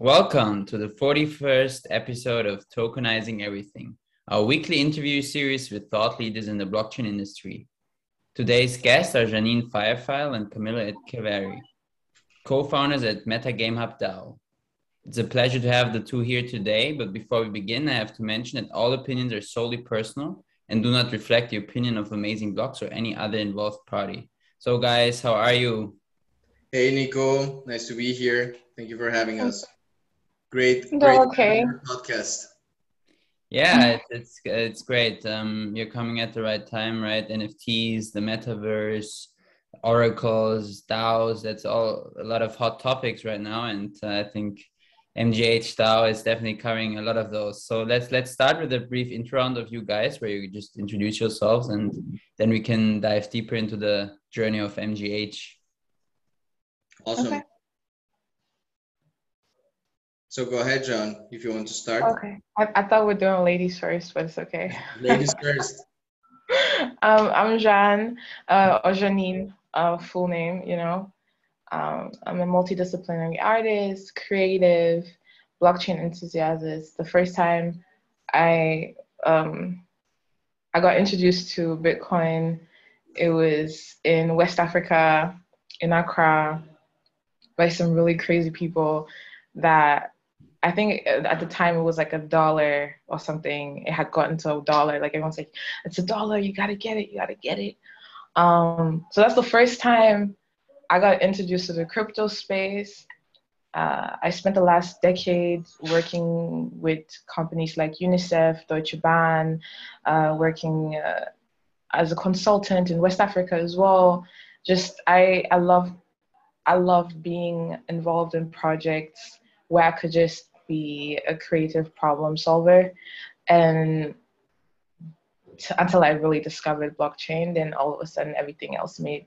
Welcome to the 41st episode of Tokenizing Everything, our weekly interview series with thought leaders in the blockchain industry. Today's guests are Janine Firefile and Camilo Etcheverry, co-founders at MetaGameHub DAO. It's a pleasure to have the two here today, but before we begin, I have to mention that all opinions are solely personal and do not reflect the opinion of Amazing Blocks or any other involved party. So guys, how are you? Hey Nico, nice to be here. Thank you for having us. Great, great okay. podcast. Yeah, it's it's great. Um, you're coming at the right time, right? NFTs, the metaverse, oracles, DAOs. That's all a lot of hot topics right now, and uh, I think MGH DAO is definitely covering a lot of those. So let's let's start with a brief intro round of you guys, where you just introduce yourselves, and then we can dive deeper into the journey of MGH. Awesome. Okay. So go ahead, John, if you want to start. Okay. I, I thought we are doing ladies first, but it's okay. Ladies first. um, I'm Jeanne, uh, or Janine, uh, full name, you know. Um, I'm a multidisciplinary artist, creative, blockchain enthusiast. The first time I um, I got introduced to Bitcoin, it was in West Africa, in Accra, by some really crazy people that I think at the time it was like a dollar or something. It had gotten to a dollar. Like everyone's like, it's a dollar. You gotta get it. You gotta get it. Um, so that's the first time I got introduced to the crypto space. Uh, I spent the last decade working with companies like UNICEF, Deutsche Bahn, uh, working uh, as a consultant in West Africa as well. Just I I love I love being involved in projects where I could just be a creative problem solver. And t- until I really discovered blockchain, then all of a sudden everything else made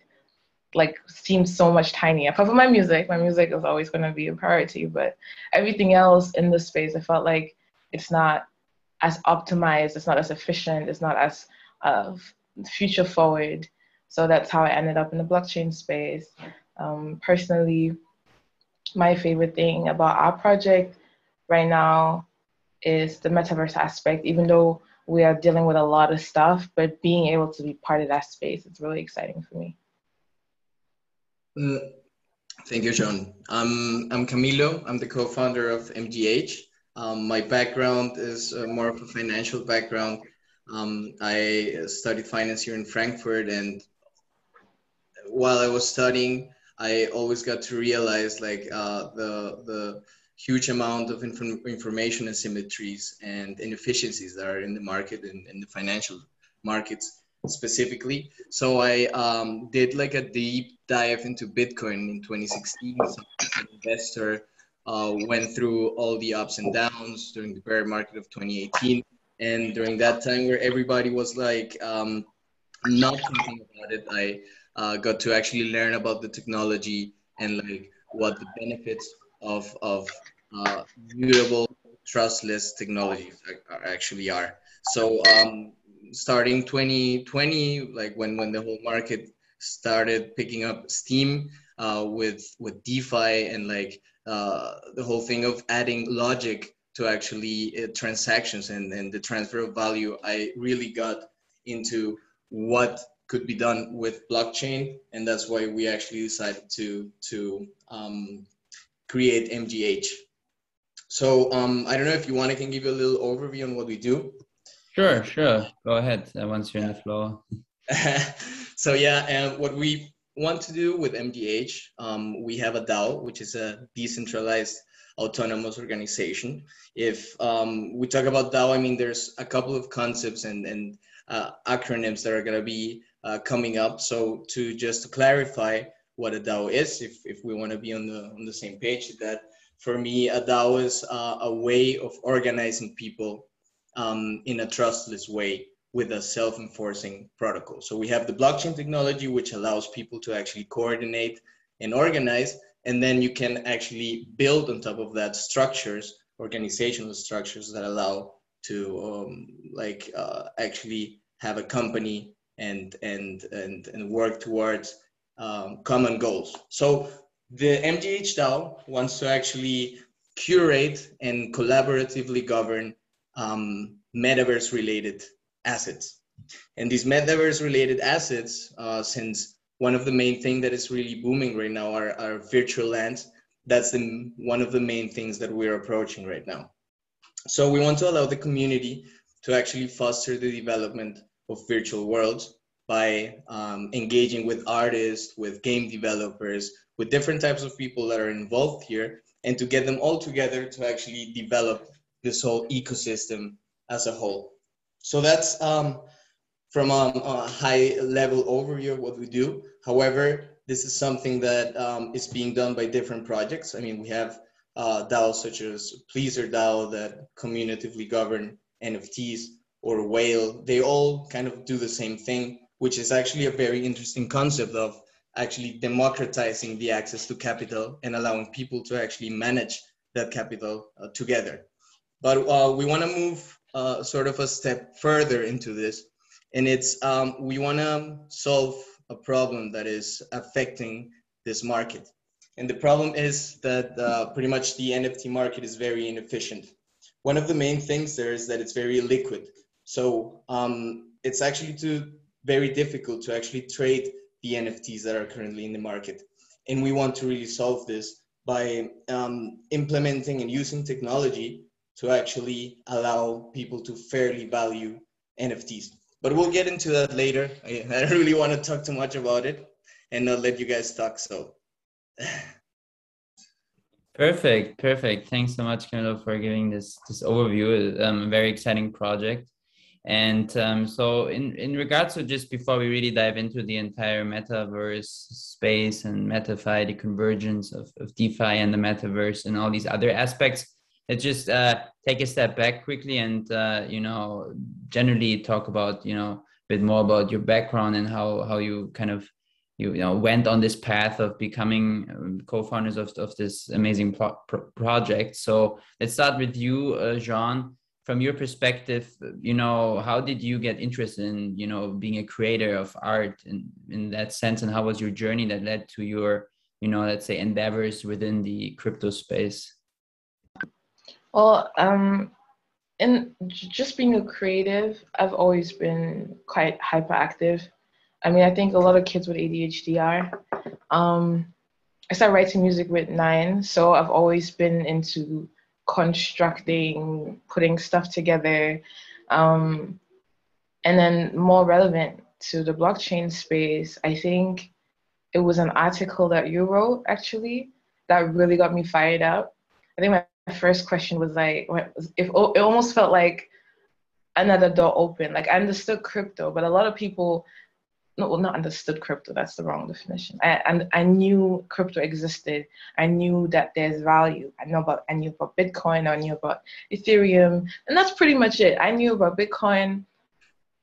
like seems so much tinier. Apart from my music, my music is always going to be a priority, but everything else in the space, I felt like it's not as optimized, it's not as efficient, it's not as uh, future forward. So that's how I ended up in the blockchain space. Um, personally, my favorite thing about our project right now is the metaverse aspect, even though we are dealing with a lot of stuff, but being able to be part of that space, it's really exciting for me. Mm, thank you, John. I'm, I'm Camilo. I'm the co-founder of MGH. Um, my background is uh, more of a financial background. Um, I studied finance here in Frankfurt, and while I was studying, I always got to realize like uh, the the huge amount of inf- information asymmetries and inefficiencies that are in the market and in the financial markets specifically. So I um, did like a deep dive into Bitcoin in 2016. So an investor uh, went through all the ups and downs during the bear market of 2018. And during that time where everybody was like um, not thinking about it, I uh, got to actually learn about the technology and like what the benefits of of uh, mutable trustless technologies are, actually are. So um, starting 2020, like when when the whole market started picking up steam uh, with with DeFi and like uh, the whole thing of adding logic to actually uh, transactions and, and the transfer of value, I really got into what could be done with blockchain, and that's why we actually decided to to um, create MGH. So um, I don't know if you want, I can give you a little overview on what we do. Sure, sure. Go ahead. Once you're in the floor. so yeah, and what we want to do with MGH, um, we have a DAO, which is a decentralized autonomous organization. If um, we talk about DAO, I mean, there's a couple of concepts and, and uh, acronyms that are going to be uh, coming up. So to just to clarify what a DAO is, if, if we want to be on the on the same page, that for me a DAO is uh, a way of organizing people um, in a trustless way with a self-enforcing protocol. So we have the blockchain technology, which allows people to actually coordinate and organize, and then you can actually build on top of that structures, organizational structures that allow to um, like uh, actually have a company and and and, and work towards um, common goals. So the MGH DAO wants to actually curate and collaboratively govern um, metaverse related assets. And these metaverse related assets, uh, since one of the main things that is really booming right now are, are virtual lands, that's the, one of the main things that we're approaching right now. So we want to allow the community to actually foster the development of virtual worlds by um, engaging with artists, with game developers, with different types of people that are involved here, and to get them all together to actually develop this whole ecosystem as a whole. So that's um, from um, a high level overview of what we do. However, this is something that um, is being done by different projects. I mean, we have uh, DAOs such as PleasrDAO that communitively govern NFTs or Whale. They all kind of do the same thing, which is actually a very interesting concept of actually democratizing the access to capital and allowing people to actually manage that capital uh, together. But uh, we want to move uh, sort of a step further into this, and it's um, we want to solve a problem that is affecting this market. And the problem is that uh, pretty much the NFT market is very inefficient. One of the main things there is that it's very liquid. So um, it's actually too, very difficult to actually trade the NFTs that are currently in the market. And we want to really solve this by um, implementing and using technology to actually allow people to fairly value NFTs. But we'll get into that later. I, I don't really want to talk too much about it and not let you guys talk. So. perfect, perfect. Thanks so much, Camilo, for giving this this overview. Um, a very exciting project. And um, so, in, in regards to just before we really dive into the entire metaverse space and MetaFi, the convergence of, of DeFi and the metaverse and all these other aspects, let's just uh, take a step back quickly and, uh, you know, generally talk about, you know, a bit more about your background and how, how you kind of, you, you know, went on this path of becoming um, co-founders of, of this amazing pro- pro- project. So let's start with you, uh, Jean from your perspective you know how did you get interested in you know being a creator of art in in that sense? And how was your journey that led to your you know let's say endeavors within the crypto space? Well um in just being a creative i've always been quite hyperactive. I mean i think a lot of kids with adhd are. Um i started writing music with nine so i've always been into constructing, putting stuff together. Um, and then more relevant to the blockchain space, I think it was an article that you wrote actually that really got me fired up. I think my first question was like, if it almost felt like another door open. Like I understood crypto, but a lot of people no, well, not understood crypto. That's the wrong definition. I, and I knew crypto existed. I knew that there's value. I know about I knew about Bitcoin. I knew about Ethereum, and that's pretty much it. I knew about Bitcoin.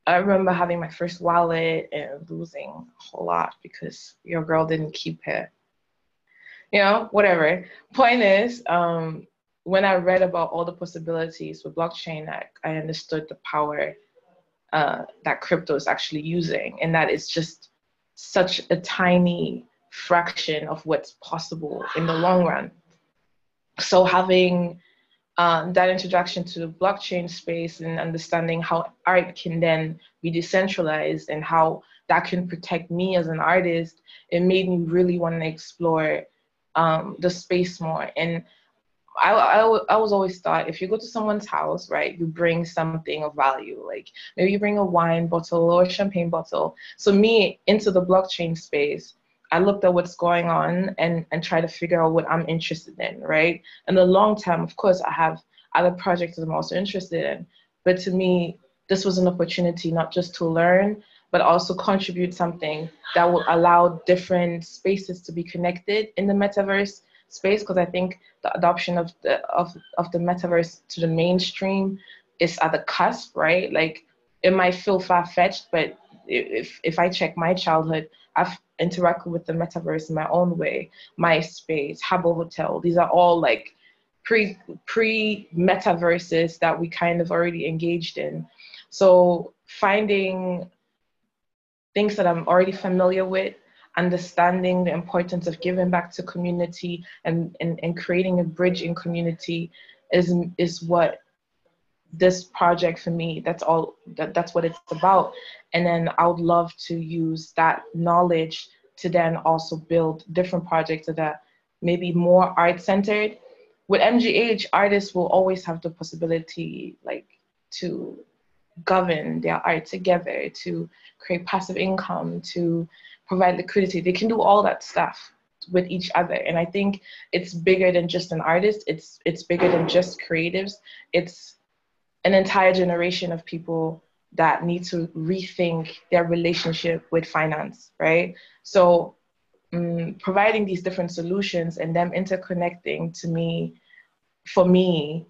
I remember having my first wallet and losing a whole lot because your girl didn't keep it. You know, whatever. Point is, um, when I read about all the possibilities with blockchain, I, I understood the power uh, that crypto is actually using, and that it's just such a tiny fraction of what's possible in the long run. So having um, that introduction to the blockchain space and understanding how art can then be decentralized and how that can protect me as an artist, it made me really want to explore um, the space more. And I, I, I was always thought if you go to someone's house, right, you bring something of value. Like maybe you bring a wine bottle or a champagne bottle. So me into the blockchain space, I looked at what's going on and and try to figure out what I'm interested in, right? In the long term, of course, I have other projects that I'm also interested in. But to me, this was an opportunity not just to learn, but also contribute something that will allow different spaces to be connected in the metaverse space because I think the adoption of the of of the metaverse to the mainstream is at the cusp, right? Like it might feel far fetched, but if if I check my childhood, I've interacted with the metaverse in my own way. MySpace, Habbo Hotel, these are all like pre pre metaverses that we kind of already engaged in. So finding things that I'm already familiar with understanding the importance of giving back to community and, and, and creating a bridge in community is is what this project for me that's all that, that's what it's about. And then i would love to use that knowledge to then also build different projects that are maybe more art centered with mgh artists will always have the possibility like to govern their art together to create passive income to provide liquidity. They can do all that stuff with each other. And i think it's bigger than just an artist. It's it's bigger than just creatives. It's an entire generation of people that need to rethink their relationship with finance, right? So, um, providing these different solutions and them interconnecting to me, for me,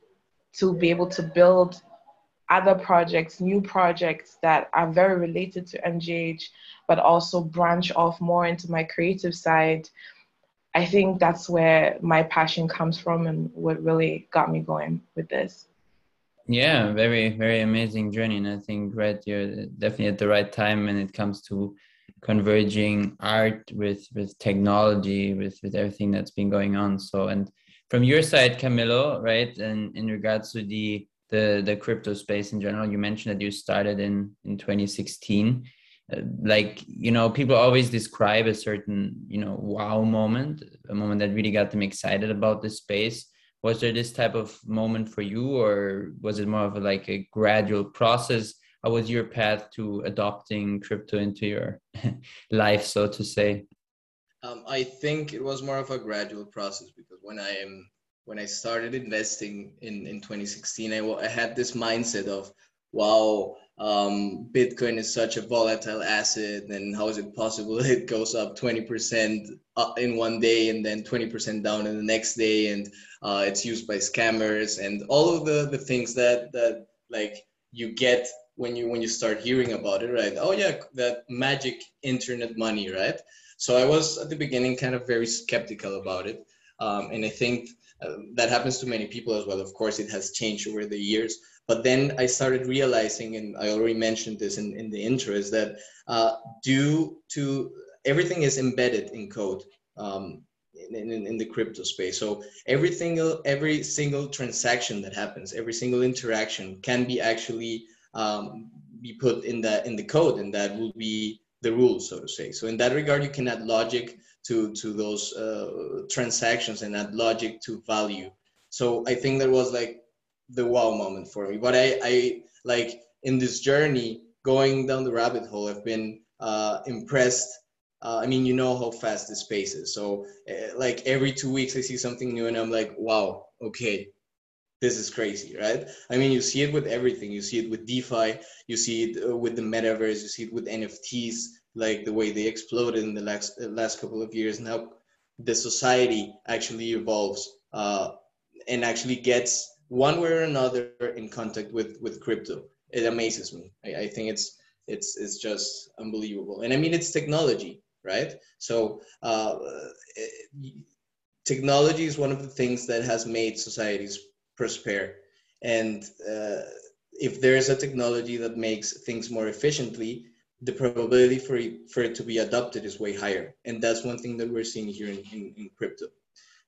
to be able to build other projects, new projects that are very related to MGH, but also branch off more into my creative side. I think that's where my passion comes from and what really got me going with this. Yeah, very, very amazing journey. And I think, right, you're definitely at the right time when it comes to converging art with with technology, with with everything that's been going on. So, and from your side, Camilo, right, and in regards to the the the crypto space in general, you mentioned that you started in in 2016. Uh, like you know, people always describe a certain you know wow moment, a moment that really got them excited about the space. Was there this type of moment for you or was it more of a, like a gradual process? How was your path to adopting crypto into your life so to say? Um, i think it was more of a gradual process because when i am when i started investing in in 2016 i, I had this mindset of wow um, Bitcoin is such a volatile asset, and how is it possible it goes up 20% in one day and then 20% down in the next day, and uh, it's used by scammers and all of the the things that that like you get when you when you start hearing about it, right? Oh yeah, that magic internet money, right? So I was at the beginning kind of very skeptical about it, um, and I think uh, that happens to many people as well. Of course, it has changed over the years but then I started realizing, and I already mentioned this in, in the intro, is that uh, due to everything is embedded in code um, in, in, in, the crypto space. So every single every single transaction that happens, every single interaction can be actually um, be put in that in the code, and that will be the rules, so to say. So in that regard, you can add logic to to those uh, transactions and add logic to value. So I think that was like the wow moment for me. But I, I like in this journey going down the rabbit hole, I've been uh, impressed. Uh, I mean, you know how fast this space is. So, uh, like every two weeks, I see something new, and I'm like, wow, okay, this is crazy, right? I mean, you see it with everything. You see it with DeFi. You see it uh, with the metaverse. You see it with NFTs, like the way they exploded in the last last couple of years, and how the society actually evolves uh, and actually gets one way or another in contact with with crypto. It amazes me. I, I think it's it's it's just unbelievable. And I mean, it's technology, right? So uh, it, technology is one of the things that has made societies prosper. And uh, if there is a technology that makes things more efficiently, the probability for it, for it to be adopted is way higher. And that's one thing that we're seeing here in, in, in crypto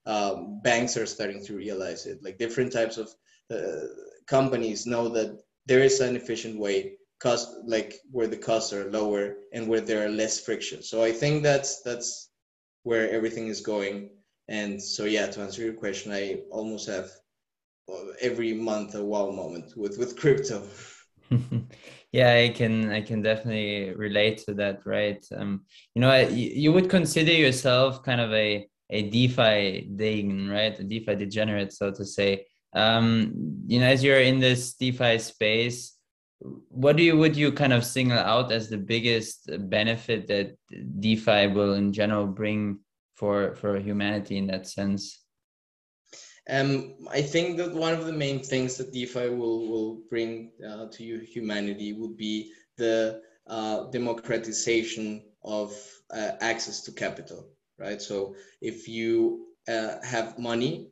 um, banks are starting to realize it. Like different types of uh, companies know that there is an efficient way, cost like where the costs are lower and where there are less friction. So I think that's that's where everything is going. And so yeah, to answer your question, I almost have uh, every month a wow moment with with crypto. yeah i can i can definitely relate to that right um you know you, would consider yourself kind of a a DeFi Degen, right? A DeFi degenerate, so to say. Um, you know, as you're in this DeFi space, what do you would you kind of single out as the biggest benefit that DeFi will in general bring for for humanity in that sense? Um, I think that one of the main things that DeFi will will bring uh, to humanity would be the uh, democratization of uh, access to capital right? So if you uh, have money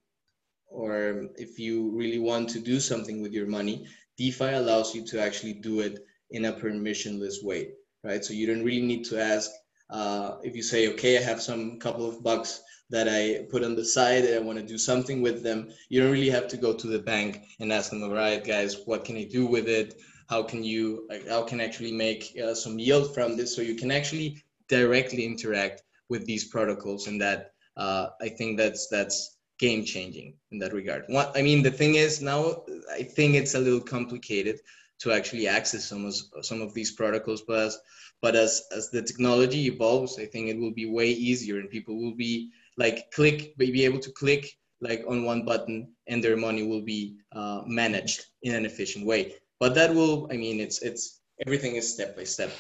or if you really want to do something with your money, DeFi allows you to actually do it in a permissionless way, right? So you don't really need to ask uh, if you say, okay, I have some couple of bucks that I put on the side and I want to do something with them, you don't really have to go to the bank and ask them, all right, guys, what can I do with it? How can you, how can I actually make uh, some yield from this? So you can actually directly interact with these protocols and that uh, I think that's that's game changing in that regard. What I mean, the thing is now I think it's a little complicated to actually access some of some of these protocols, but as but as as the technology evolves, I think it will be way easier and people will be like click be able to click like on one button and their money will be uh, managed in an efficient way. But that will I mean it's it's everything is step by step.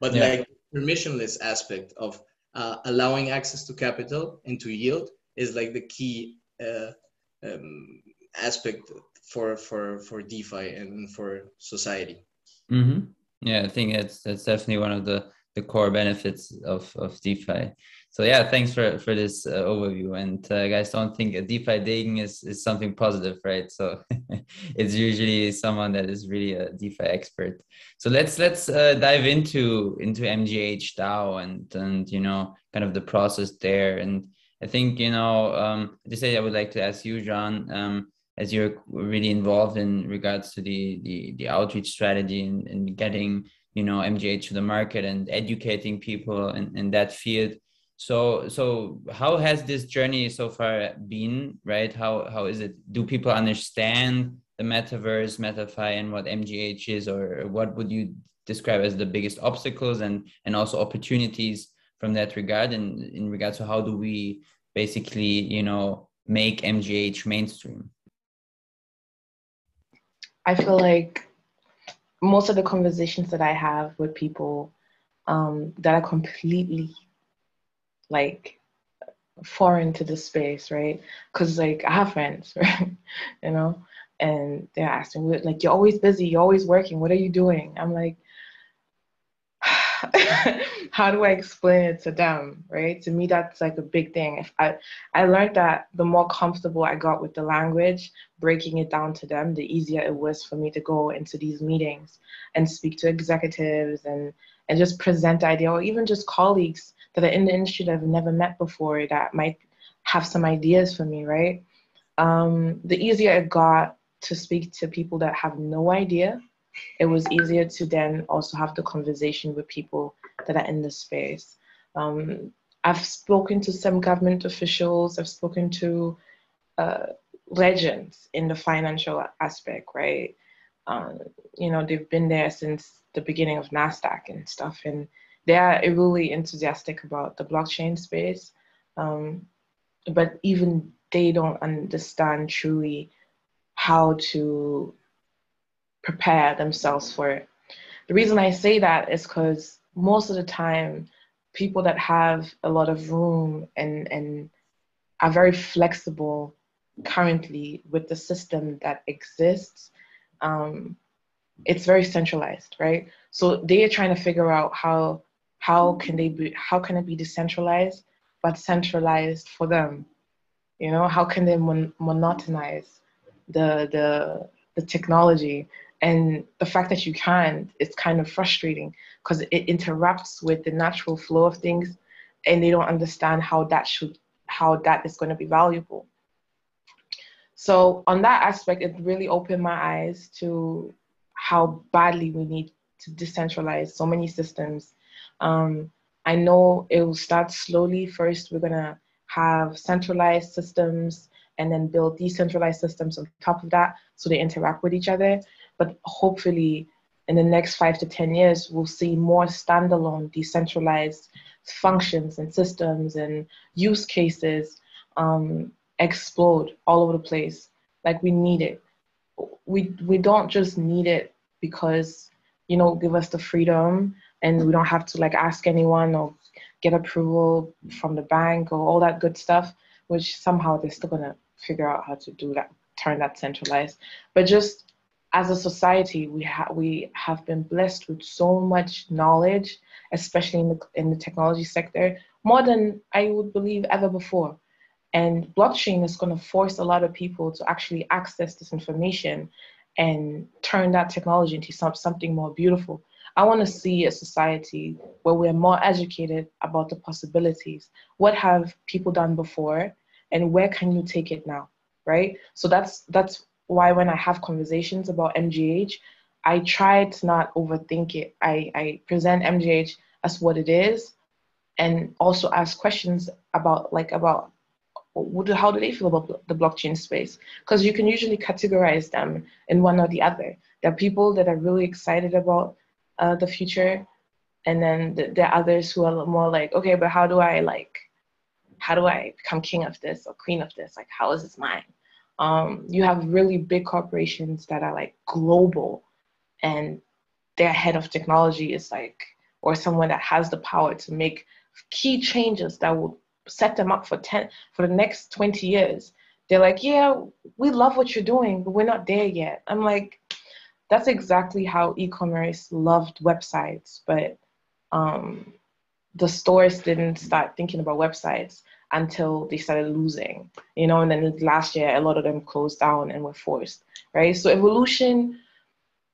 But yeah. like permissionless aspect of uh, allowing access to capital and to yield is like the key uh, um, aspect for for for DeFi and for society. Mm-hmm. Yeah, I think that's that's definitely one of the the core benefits of of DeFi. So yeah, thanks for for this uh, overview. And uh, guys, don't think a DeFi degen is is something positive, right? So it's usually someone that is really a DeFi expert. So let's let's uh, dive into into MGH DAO and and you know kind of the process there. And I think you know um, to say I would like to ask you, John. Um, as you're really involved in regards to the the, the outreach strategy and, and getting you know MGH to the market and educating people in, in that field so so how has this journey so far been right? How how is it? Do people understand the metaverse metafi and what mgh is or what would you describe as the biggest obstacles and and also opportunities from that regard? And in regards to how do we basically you know make mgh mainstream? I feel like most of the conversations that i have with people um, that are completely like foreign to the space, right? Because like I have friends, right? you know, and they're asking, like, you're always busy, you're always working. What are you doing? I'm like, how do I explain it to them, right? To me, that's like a big thing. If I I learned that the more comfortable I got with the language, breaking it down to them, the easier it was for me to go into these meetings and speak to executives and and just present idea, or even just colleagues that are in the industry that I've never met before that might have some ideas for me, right? Um, the easier it got to speak to people that have no idea, it was easier to then also have the conversation with people that are in the space. Um, I've spoken to some government officials, I've spoken to uh, legends in the financial aspect, right? Um, you know, they've been there since the beginning of NASDAQ and stuff. And they are really enthusiastic about the blockchain space, um, but even they don't understand truly how to prepare themselves for it. The reason I say that is because most of the time, people that have a lot of room and, and are very flexible currently with the system that exists, um, it's very centralized, right? So they are trying to figure out how how can they be how can it be decentralized but centralized for them? You know how can they mon- monotonize the the the technology? And the fact that you can't it's kind of frustrating because it interrupts with the natural flow of things and they don't understand how that should how that is going to be valuable. So on that aspect it really opened my eyes to how badly we need to decentralize so many systems um, I know it will start slowly. First, we're going to have centralized systems and then build decentralized systems on top of that so they interact with each other. But hopefully, in the next five to 10 years, we'll see more standalone, decentralized functions and systems and use cases um, explode all over the place. Like we need it. We, we don't just need it because, you know, give us the freedom and we don't have to like ask anyone or get approval from the bank or all that good stuff which somehow they're still going to figure out how to do that turn that centralized. But just as a society we have we have been blessed with so much knowledge especially in the in the technology sector more than i would believe ever before. And blockchain is going to force a lot of people to actually access this information and turn that technology into some, something more beautiful I want to see a society where we're more educated about the possibilities. What have people done before, and where can you take it now, right? So that's that's why when I have conversations about MGH, I try to not overthink it. I, I present MGH as what it is, and also ask questions about like about what, how do they feel about the blockchain space? Because you can usually categorize them in one or the other. There are people that are really excited about uh, the future, and then there are others who are more like, okay, but how do I like, how do I become king of this or queen of this? Like, how is this mine? Um, you have really big corporations that are like global, and their head of technology is like, or someone that has the power to make key changes that will set them up for 10 for the next 20 years they're like yeah we love what you're doing but we're not there yet i'm like that's exactly how e-commerce loved websites but um, the stores didn't start thinking about websites until they started losing you know and then last year a lot of them closed down and were forced right? So evolution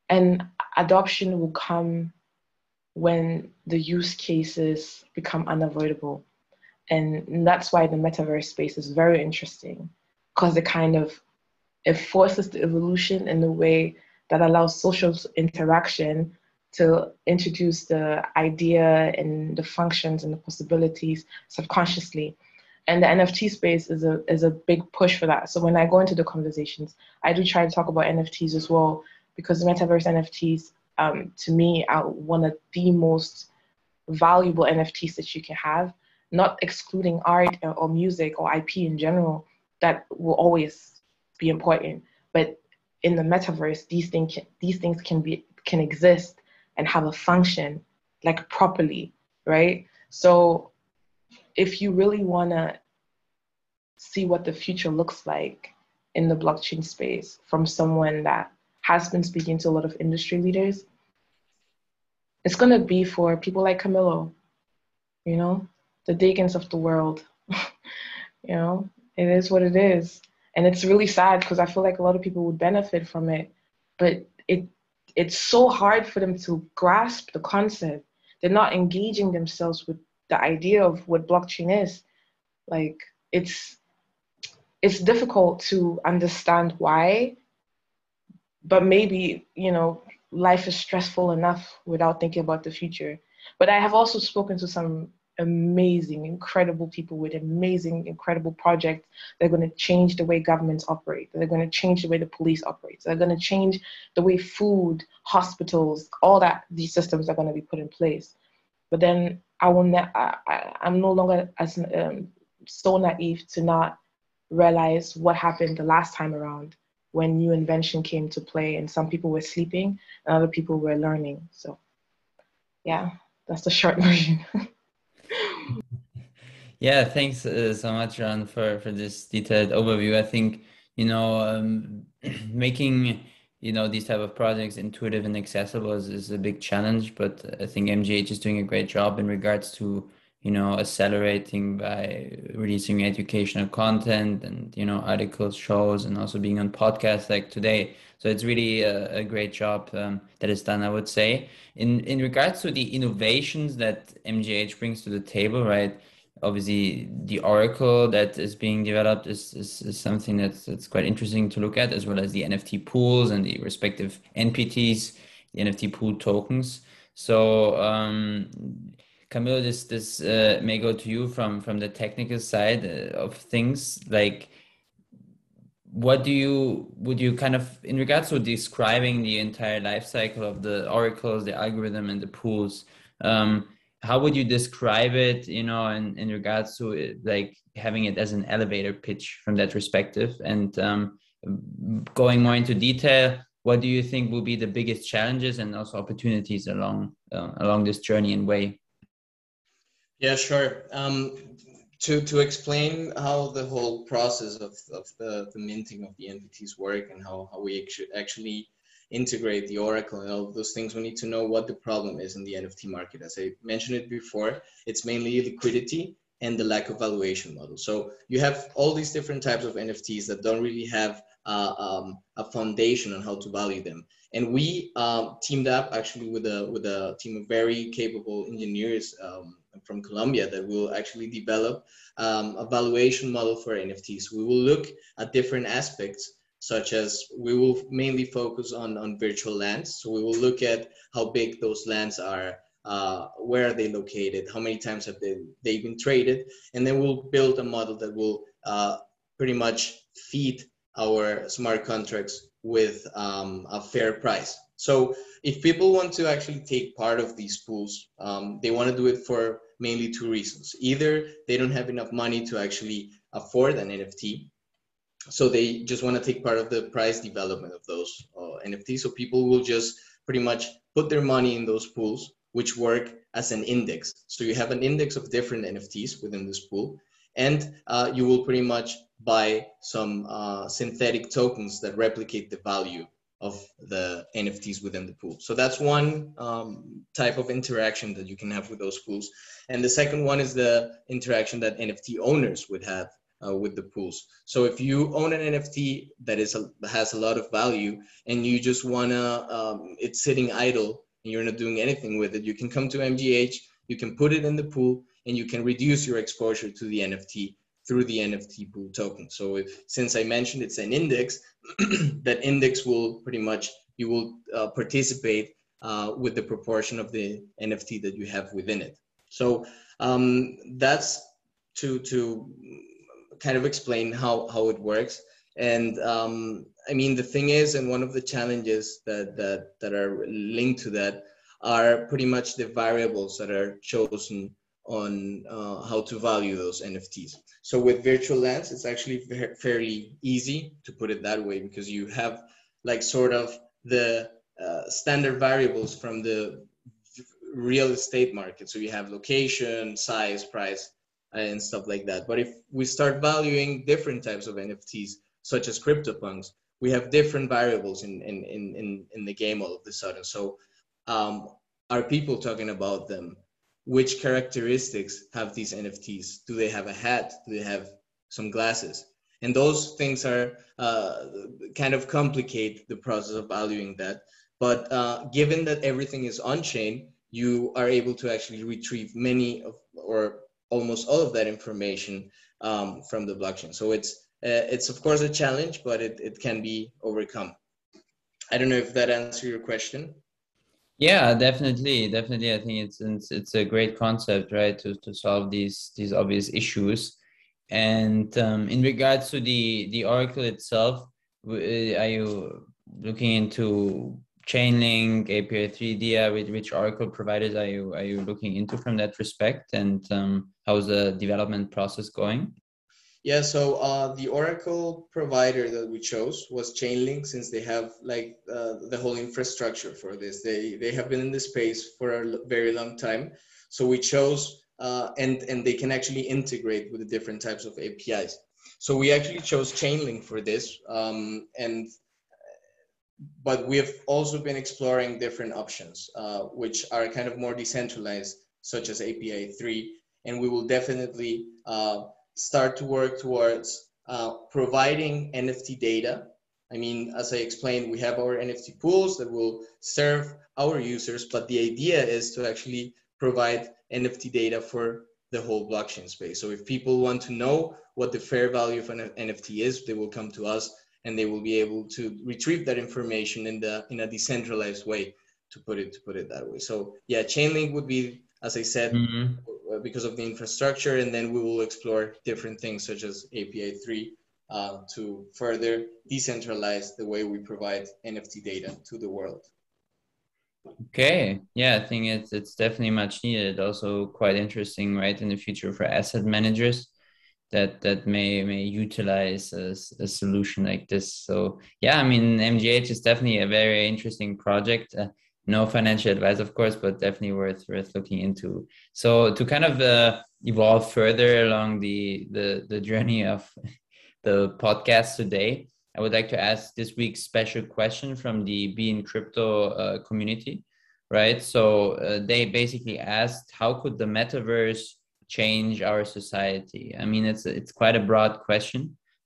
and adoption will come when the use cases become unavoidable. And that's why the metaverse space is very interesting because it kind of it forces the evolution in the way that allows social interaction to introduce the idea and the functions and the possibilities subconsciously and the nft space is a is a big push for that so when i go into the conversations i do try to talk about nfts as well because metaverse nfts um, to me are one of the most valuable nfts that you can have not excluding art or music or IP in general, that will always be important. But in the metaverse, these things these things can be can exist and have a function like properly, right? So if you really want to see what the future looks like in the blockchain space from someone that has been speaking to a lot of industry leaders, it's going to be for people like Camilo, you know, the Degens of the world. you know, it is what it is. And it's really sad because I feel like a lot of people would benefit from it, but it it's so hard for them to grasp the concept. They're not engaging themselves with the idea of what blockchain is. Like it's it's difficult to understand why, but maybe, you know, life is stressful enough without thinking about the future. But I have also spoken to some amazing, incredible people with amazing, incredible projects. They're going to change the way governments operate. They're going to change the way the police operates. They're going to change the way food, hospitals, all that these systems are going to be put in place. But then I will. Ne- I, I, I'm no longer as um, so naive to not realize what happened the last time around when new invention came to play and some people were sleeping and other people were learning. So, yeah, that's the short version. Yeah, thanks uh, so much, Ron, for for this detailed overview. I think you know um, making you know these type of projects intuitive and accessible is, is a big challenge, but I think MGH is doing a great job in regards to you know accelerating by releasing educational content and you know articles, shows, and also being on podcasts like today. So it's really a, a great job um, that is done, I would say. In in regards to the innovations that MGH brings to the table, right? Obviously the oracle that is being developed is, is, is, something that's, that's quite interesting to look at as well as the nft pools and the respective npts the nft pool tokens. So um, camilo this this uh, may go to you from from the technical side uh, of things. Like what do you would you kind of in regards to describing the entire life cycle of the oracles the algorithm and the pools um, how would you describe it you know in, in regards to it, like having it as an elevator pitch from that perspective? And um, going more into detail what do you think will be the biggest challenges and also opportunities along uh, along this journey and way? Yeah sure. Um, to to explain how the whole process of, of the, the minting of the nfts work and how, how we actually integrate the Oracle and all of those things, we need to know what the problem is in the NFT market. As I mentioned it before, it's mainly liquidity and the lack of valuation model. So you have all these different types of NFTs that don't really have uh, um, a foundation on how to value them. And we um, teamed up actually with a with a team of very capable engineers um, from Colombia that will actually develop um, a valuation model for NFTs. We will look at different aspects such as we will mainly focus on, on virtual lands. So we will look at how big those lands are, uh, where are they located, how many times have they, they been traded, and then we'll build a model that will uh, pretty much feed our smart contracts with um, a fair price. So if people want to actually take part of these pools, um, they want to do it for mainly two reasons. Either they don't have enough money to actually afford an NFT, so they just want to take part of the price development of those uh, NFTs. So people will just pretty much put their money in those pools, which work as an index. So you have an index of different NFTs within this pool, and uh, you will pretty much buy some uh, synthetic tokens that replicate the value of the NFTs within the pool. So that's one um, type of interaction that you can have with those pools. And the second one is the interaction that NFT owners would have uh, with the pools. So if you own an NFT that is a, has a lot of value and you just wanna, um, it's sitting idle and you're not doing anything with it, you can come to MGH, you can put it in the pool and you can reduce your exposure to the NFT through the NFT pool token. So if, since I mentioned it's an index, that index will pretty much, you will uh, participate uh, with the proportion of the NFT that you have within it. So um, that's to, to kind of explain how, how it works. And um, I mean, the thing is, and one of the challenges that, that, that are linked to that are pretty much the variables that are chosen on uh, how to value those NFTs. So with virtual lands, it's actually fairly easy to put it that way because you have like sort of the uh, standard variables from the real estate market. So you have location, size, price, and stuff like that. But if we start valuing different types of NFTs, such as CryptoPunks, we have different variables in, in, in, in, the game all of a sudden. So um, are people talking about them? which characteristics have these NFTs? Do they have a hat? Do they have some glasses? And those things are uh, kind of complicate the process of valuing that. But uh, given that everything is on chain, you are able to actually retrieve many of, or almost all of that information um, from the blockchain. So it's uh, it's of course a challenge, but it, it can be overcome. I don't know if that answers your question. Yeah, definitely, definitely. I think it's it's, it's a great concept, right, to, to solve these these obvious issues. And um, in regards to the the Oracle itself, uh, are you looking into Chainlink, API3 DIA? With which Oracle providers are you are you looking into from that respect? And um, how's the development process going? Yeah, so uh, the Oracle provider that we chose was Chainlink, since they have like uh, the whole infrastructure for this. They they have been in this space for a very long time. So we chose, uh, and and they can actually integrate with the different types of APIs. So we actually chose Chainlink for this, um, and but we have also been exploring different options, uh, which are kind of more decentralized, such as API three, and we will definitely uh, start to work towards uh, providing NFT data. I mean, as I explained, we have our NFT pools that will serve our users, but the idea is to actually provide NFT data for the whole blockchain space. So if people want to know what the fair value of an NFT is, they will come to us and they will be able to retrieve that information in the in a decentralized way to put it to put it that way. So yeah, Chainlink would be, as I said, mm-hmm. Uh, because of the infrastructure, and then we will explore different things such as API 3 uh, to further decentralize the way we provide NFT data to the world. Okay, yeah, I think it's it's definitely much needed. Also, quite interesting, right, in the future for asset managers that that may may utilize a, a solution like this. So yeah, I mean, MGH is definitely a very interesting project. Uh, no financial advice of course but definitely worth worth looking into so to kind of uh, evolve further along the the the journey of the podcast today i would like to ask this week's special question from the BeInCrypto uh, community right so uh, they basically asked how could the metaverse change our society i mean it's it's quite a broad question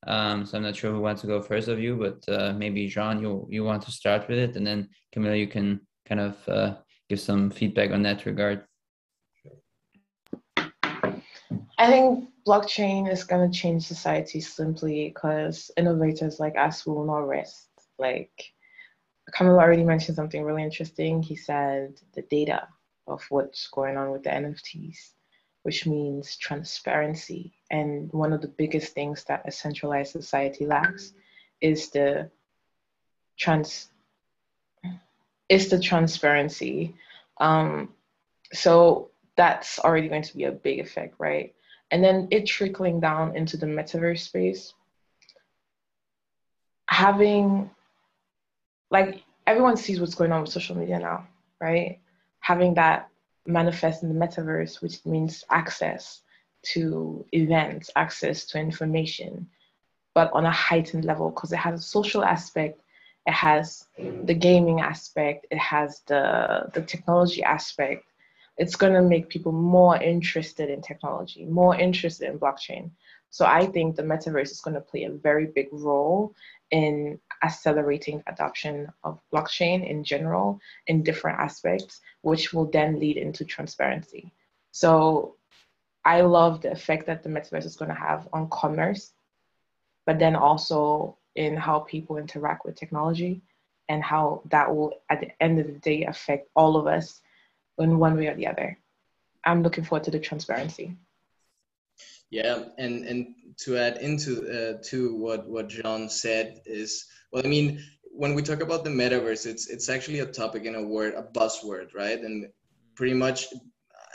Um, so I'm not sure who wants to go first of you, but uh, maybe Jean, you you want to start with it, and then Camilo, you can kind of uh, give some feedback on that regard. I think blockchain is going to change society simply because innovators like us will not rest. Like Camilo already mentioned something really interesting. He said the data of what's going on with the NFTs, which means transparency. And one of the biggest things that a centralized society lacks is the trans is the transparency. Um, so that's already going to be a big effect, right? And then it trickling down into the metaverse space. Having, like, everyone sees what's going on with social media now, right? Having that manifest in the metaverse, which means access to events, access to information, but on a heightened level because it has a social aspect, it has the gaming aspect, it has the the technology aspect, it's going to make people more interested in technology, more interested in blockchain. So I think the metaverse is going to play a very big role in accelerating adoption of blockchain in general in different aspects, which will then lead into transparency. So I love the effect that the metaverse is going to have on commerce, but then also in how people interact with technology and how that will, at the end of the day, affect all of us in one way or the other. I'm looking forward to the transparency. Yeah, and and to add into uh, to what what John said is well, I mean, when we talk about the metaverse, it's it's actually a topic and a word, a buzzword, right? And pretty much,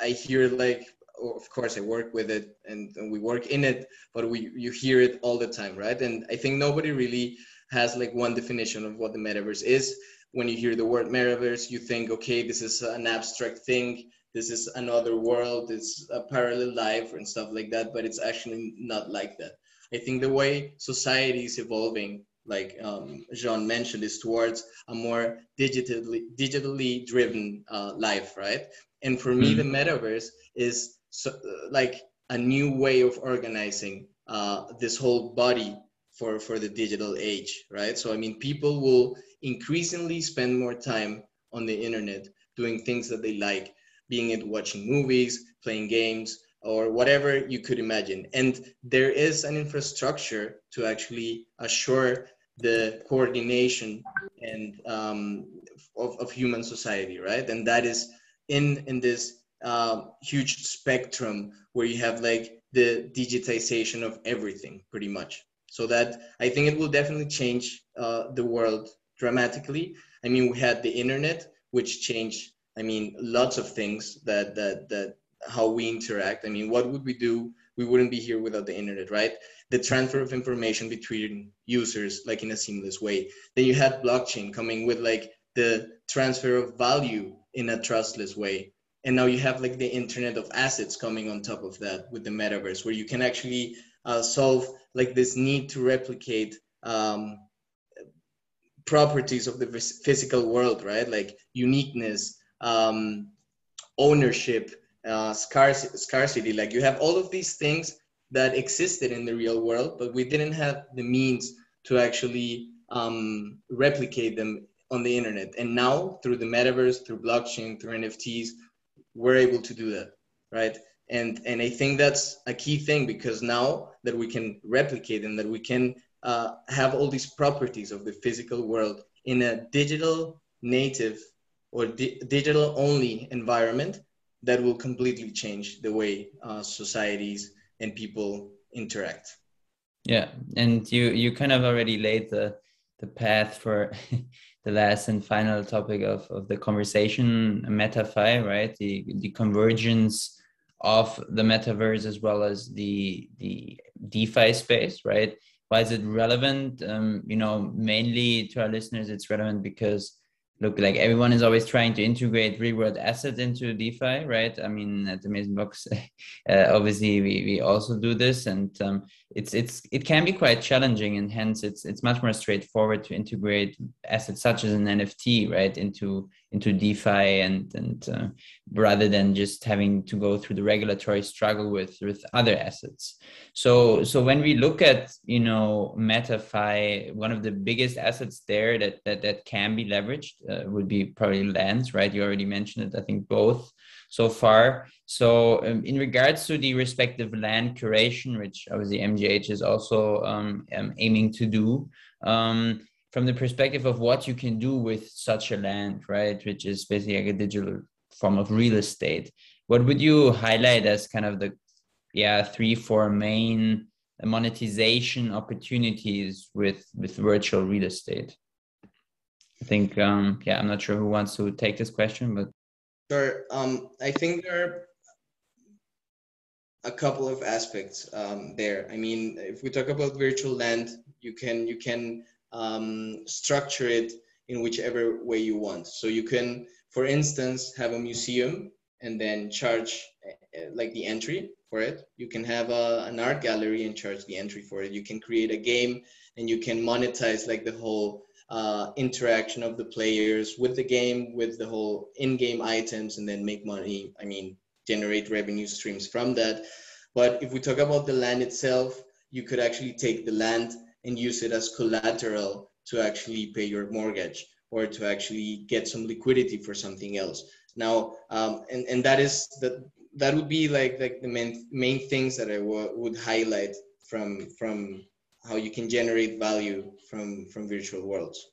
I hear like, of course, I work with it and, and we work in it, but we you hear it all the time, right? And I think nobody really has like one definition of what the metaverse is when you hear the word metaverse, you think, okay, this is an abstract thing. This is another world. It's a parallel life and stuff like that. But it's actually not like that. I think the way society is evolving, like um, Jean mentioned, is towards a more digitally digitally driven uh, life, right? And for me, the mm-hmm. metaverse is so, uh, like a new way of organizing uh, this whole body for for the digital age, right? So I mean, people will increasingly spend more time on the internet doing things that they like, being it watching movies, playing games, or whatever you could imagine. And there is an infrastructure to actually assure the coordination and um, of, of human society, right? And that is in in this uh, huge spectrum where you have like the digitization of everything, pretty much. So that I think it will definitely change uh, the world dramatically. I mean, we had the internet, which changed, I mean, lots of things that, that, that how we interact. I mean, what would we do? We wouldn't be here without the internet, right? The transfer of information between users, like in a seamless way. Then you had blockchain coming with like the transfer of value in a trustless way. And now you have like the internet of assets coming on top of that with the metaverse, where you can actually uh, solve like this need to replicate um, properties of the physical world, right? Like uniqueness, um, ownership, uh, scarcity, scarcity. Like you have all of these things that existed in the real world, but we didn't have the means to actually um, replicate them on the internet. And now, through the metaverse, through blockchain, through NFTs, we're able to do that, right? And and I think that's a key thing because now that we can replicate and that we can uh, have all these properties of the physical world in a digital native or di- digital only environment that will completely change the way uh, societies and people interact. Yeah and you you kind of already laid the the path for the last and final topic of, of the conversation metafi right? The the convergence of the metaverse as well as the the defi space right? Why is it relevant? Um, you know mainly to our listeners it's relevant because look like everyone is always trying to integrate real world assets into DeFi, right? I mean, at Amazing Blocks, uh, obviously we, we also do this, and um, it's it's it can be quite challenging, and hence it's it's much more straightforward to integrate assets such as an NFT, right, into into DeFi, and and uh, rather than just having to go through the regulatory struggle with with other assets. So so when we look at you know MetaFi, one of the biggest assets there that that that can be leveraged uh, would be probably lands, right? You already mentioned it. I think both so far. So um, in regards to the respective land curation, which obviously MGH is also um, um, aiming to do, um, from the perspective of what you can do with such a land, right, which is basically like a digital form of real estate, what would you highlight as kind of the yeah three four main monetization opportunities with with virtual real estate? I think um, yeah, I'm not sure who wants to take this question, but Sure. Um, I think there are a couple of aspects um, there. I mean, if we talk about virtual land, you can you can um, structure it in whichever way you want. So you can, for instance, have a museum and then charge uh, like the entry for it. You can have a, an art gallery and charge the entry for it. You can create a game and you can monetize like the whole uh, interaction of the players with the game, with the whole in-game items, and then make money. I mean, generate revenue streams from that. But if we talk about the land itself, you could actually take the land and use it as collateral to actually pay your mortgage or to actually get some liquidity for something else. Now, um, and, and that is that that would be like like the main main things that I w- would highlight from from how you can generate value from from virtual worlds.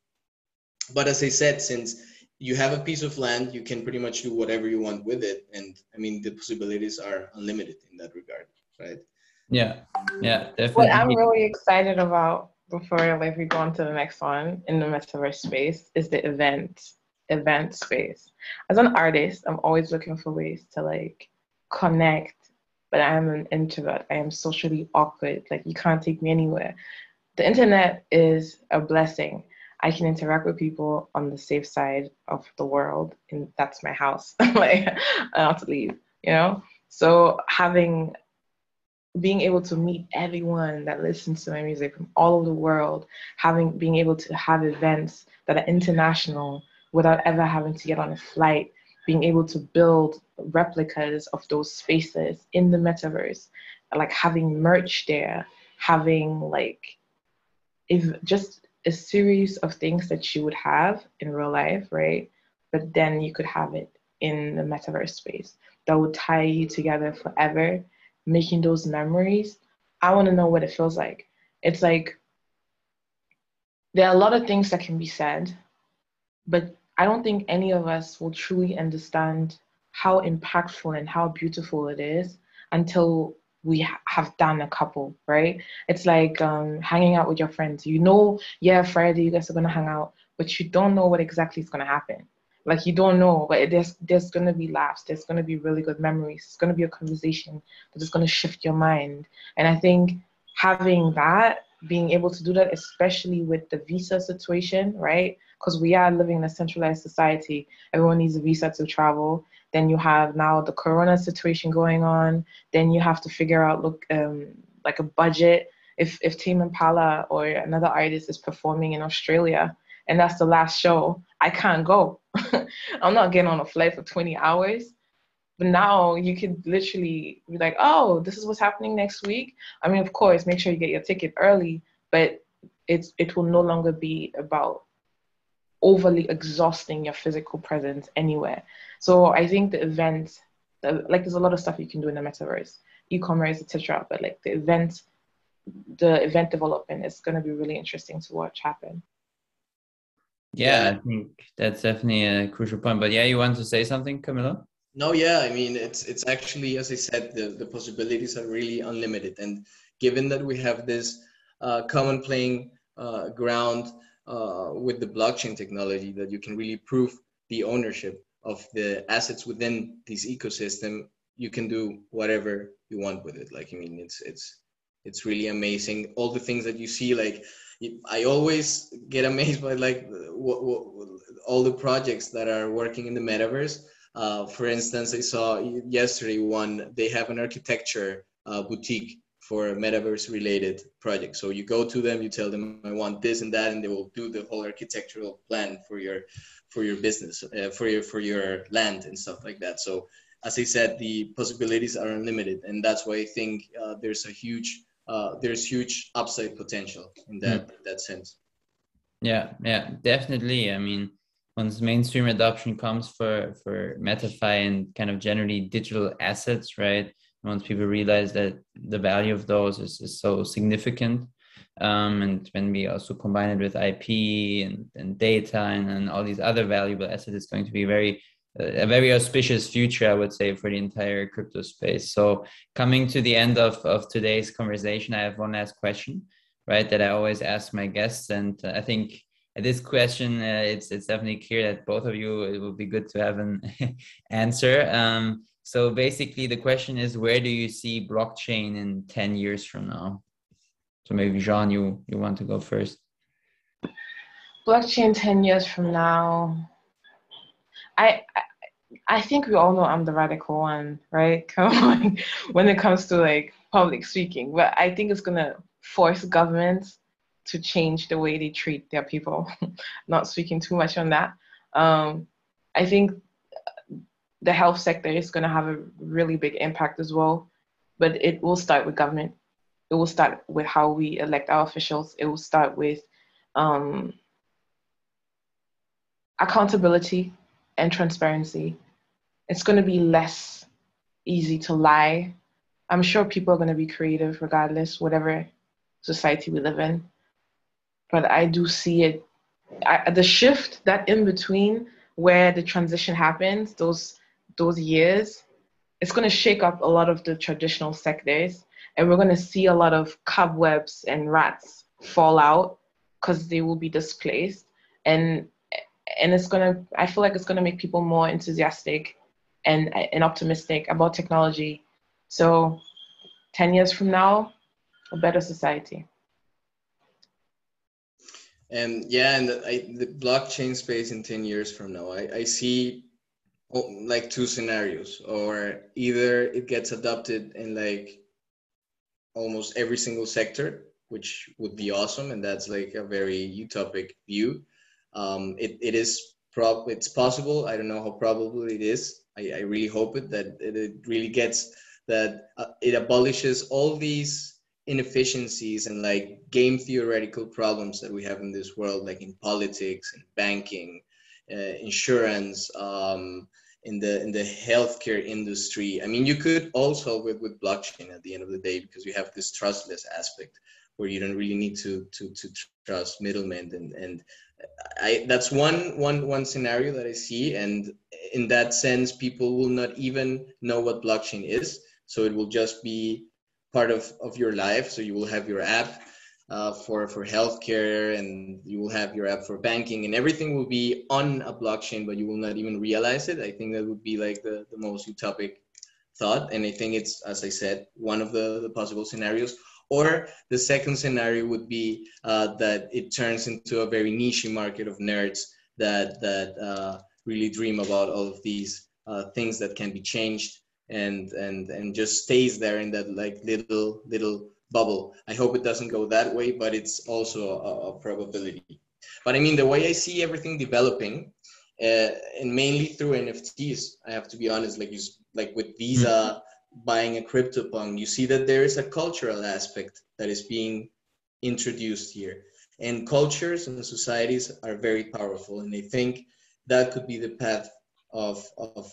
But as i said since you have a piece of land you can pretty much do whatever you want with it. And i mean the possibilities are unlimited in that regard right yeah yeah definitely what i'm really excited about before like we go on to the next one in the metaverse space is the event event space as an artist i'm always looking for ways to like connect but I am an introvert. I am socially awkward. Like you can't take me anywhere. The internet is a blessing. I can interact with people on the safe side of the world, and that's my house. like I don't have to leave, you know. So having being able to meet everyone that listens to my music from all over the world, having being able to have events that are international without ever having to get on a flight, being able to build replicas of those spaces in the metaverse, like having merch there, having like if just a series of things that you would have in real life, right? But then you could have it in the metaverse space that would tie you together forever, making those memories. I want to know what it feels like. It's like there are a lot of things that can be said, but I don't think any of us will truly understand how impactful and how beautiful it is until we ha- have done a couple, right? It's like um, hanging out with your friends. You know, yeah, Friday you guys are gonna hang out, but you don't know what exactly is gonna happen. Like you don't know, but there's there's gonna be laughs. There's gonna be really good memories. It's gonna be a conversation that is gonna shift your mind. And I think having that, being able to do that, especially with the visa situation, right? because we are living in a centralized society. Everyone needs a visa to travel. Then you have now the corona situation going on. Then you have to figure out look um, like a budget. If if Tame Impala or another artist is performing in Australia and that's the last show, I can't go. I'm not getting on a flight for 20 hours. But now you could literally be like, oh, this is what's happening next week. I mean, of course, make sure you get your ticket early, but it's it will no longer be about overly exhausting your physical presence anywhere. So I think the event, like there's a lot of stuff you can do in the metaverse, e-commerce, etc. But like the event, the event development is going to be really interesting to watch happen. Yeah, I think that's definitely a crucial point. But yeah, you want to say something, Camilo? No, yeah, I mean it's it's actually as I said, the, the possibilities are really unlimited. And given that we have this uh, common playing uh, ground uh, with the blockchain technology that you can really prove the ownership of the assets within this ecosystem you can do whatever you want with it like i mean it's it's it's really amazing all the things that you see like i always get amazed by like what, what, all the projects that are working in the metaverse. Uh, for instance, I saw yesterday one, they have an architecture uh, boutique for metaverse related project. So you go to them, you tell them I want this and that, and they will do the whole architectural plan for your for your business, uh, for your for your land and stuff like that. So as I said, the possibilities are unlimited, and that's why I think uh, there's a huge uh, there's huge upside potential in that mm. in that sense. Yeah, yeah, definitely. I mean, once mainstream adoption comes for for MetaFi and kind of generally digital assets, right? Once people realize that the value of those is, is so significant, um, and when we also combine it with IP and, and data and, and all these other valuable assets, it's going to be very a very auspicious future, I would say, for the entire crypto space. So, coming to the end of, of today's conversation, I have one last question, right? That I always ask my guests, and I think this question, uh, it's it's definitely clear that both of you it would be good to have an answer. Um, so, basically, the question is, where do you see blockchain in ten years from now? So, maybe Jean, you you want to go first. Blockchain ten years from now. I, I think we all know I'm the radical one, right? when it comes to like public speaking, but I think it's gonna force governments to change the way they treat their people. Not speaking too much on that. Um, I think the health sector is gonna have a really big impact as well, but it will start with government. It will start with how we elect our officials. It will start with um, accountability and transparency it's going to be less easy to lie. I'm sure people are going to be creative regardless, whatever society we live in. But I do see it, I, the shift that in between where the transition happens, those those years, it's going to shake up a lot of the traditional sectors, and we're going to see a lot of cobwebs and rats fall out because they will be displaced, and and it's going to. I feel like it's going to make people more enthusiastic and, and optimistic about technology. So 10 years from now, a better society. And yeah, and the, I, the blockchain space in 10 years from now, I, I see oh, like two scenarios or either it gets adopted in like almost every single sector, which would be awesome. And that's like a very utopic view. Um, it, it is prob it's possible. I don't know how probable it is I, I really hope it that it really gets that uh, it abolishes all these inefficiencies and like game theoretical problems that we have in this world, like in politics and banking, uh, insurance, um, in the in the healthcare industry. I mean, you could also with with blockchain at the end of the day because you have this trustless aspect where you don't really need to to to trust middlemen and and I that's one one one scenario that I see and in that sense, people will not even know what blockchain is. So it will just be part of, of your life. So you will have your app uh, for, for healthcare and you will have your app for banking and everything will be on a blockchain, but you will not even realize it. I think that would be like the, the most utopic thought. And I think it's, as I said, one of the, the possible scenarios. Or the second scenario would be uh, that it turns into a very niche market of nerds that, that uh, really dream about all of these uh, things that can be changed and and and just stays there in that like little little bubble. I hope it doesn't go that way, but it's also a, a probability. But I mean, the way I see everything developing, uh, and mainly through NFTs, I have to be honest. Like like with Visa mm-hmm. Buying a CryptoPunk, you see that there is a cultural aspect that is being introduced here, and cultures and societies are very powerful. And I think that could be the path of of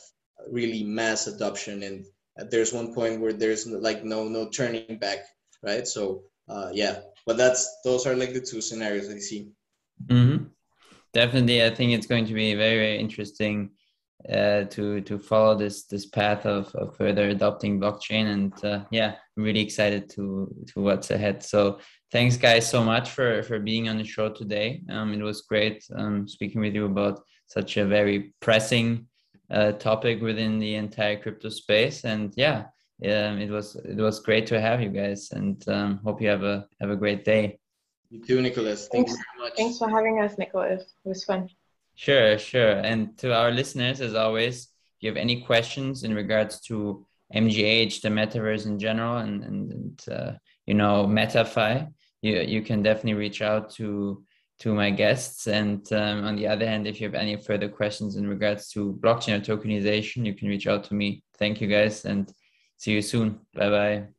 really mass adoption. And there's one point where there's like no no turning back right? So uh, yeah. But that's those are like the two scenarios i see. Mm-hmm. definitely i think it's going to be very very interesting uh, to to follow this this path of, of further adopting blockchain and uh, yeah i'm really excited to to what's ahead so thanks guys so much for for being on the show today um, it was great um, speaking with you about such a very pressing uh, topic within the entire crypto space. And yeah, um, it was it was great to have you guys, and um, hope you have a have a great day. You too, Nicholas. Thanks, Thanks, Thanks for having us, Nicholas. It was fun. Sure, sure. And to our listeners, as always, if you have any questions in regards to MGH, the metaverse in general, and and, and uh, you know MetaFi, you you can definitely reach out to to my guests. And um, on the other hand, if you have any further questions in regards to blockchain or tokenization, you can reach out to me. Thank you guys, and see you soon. Bye bye.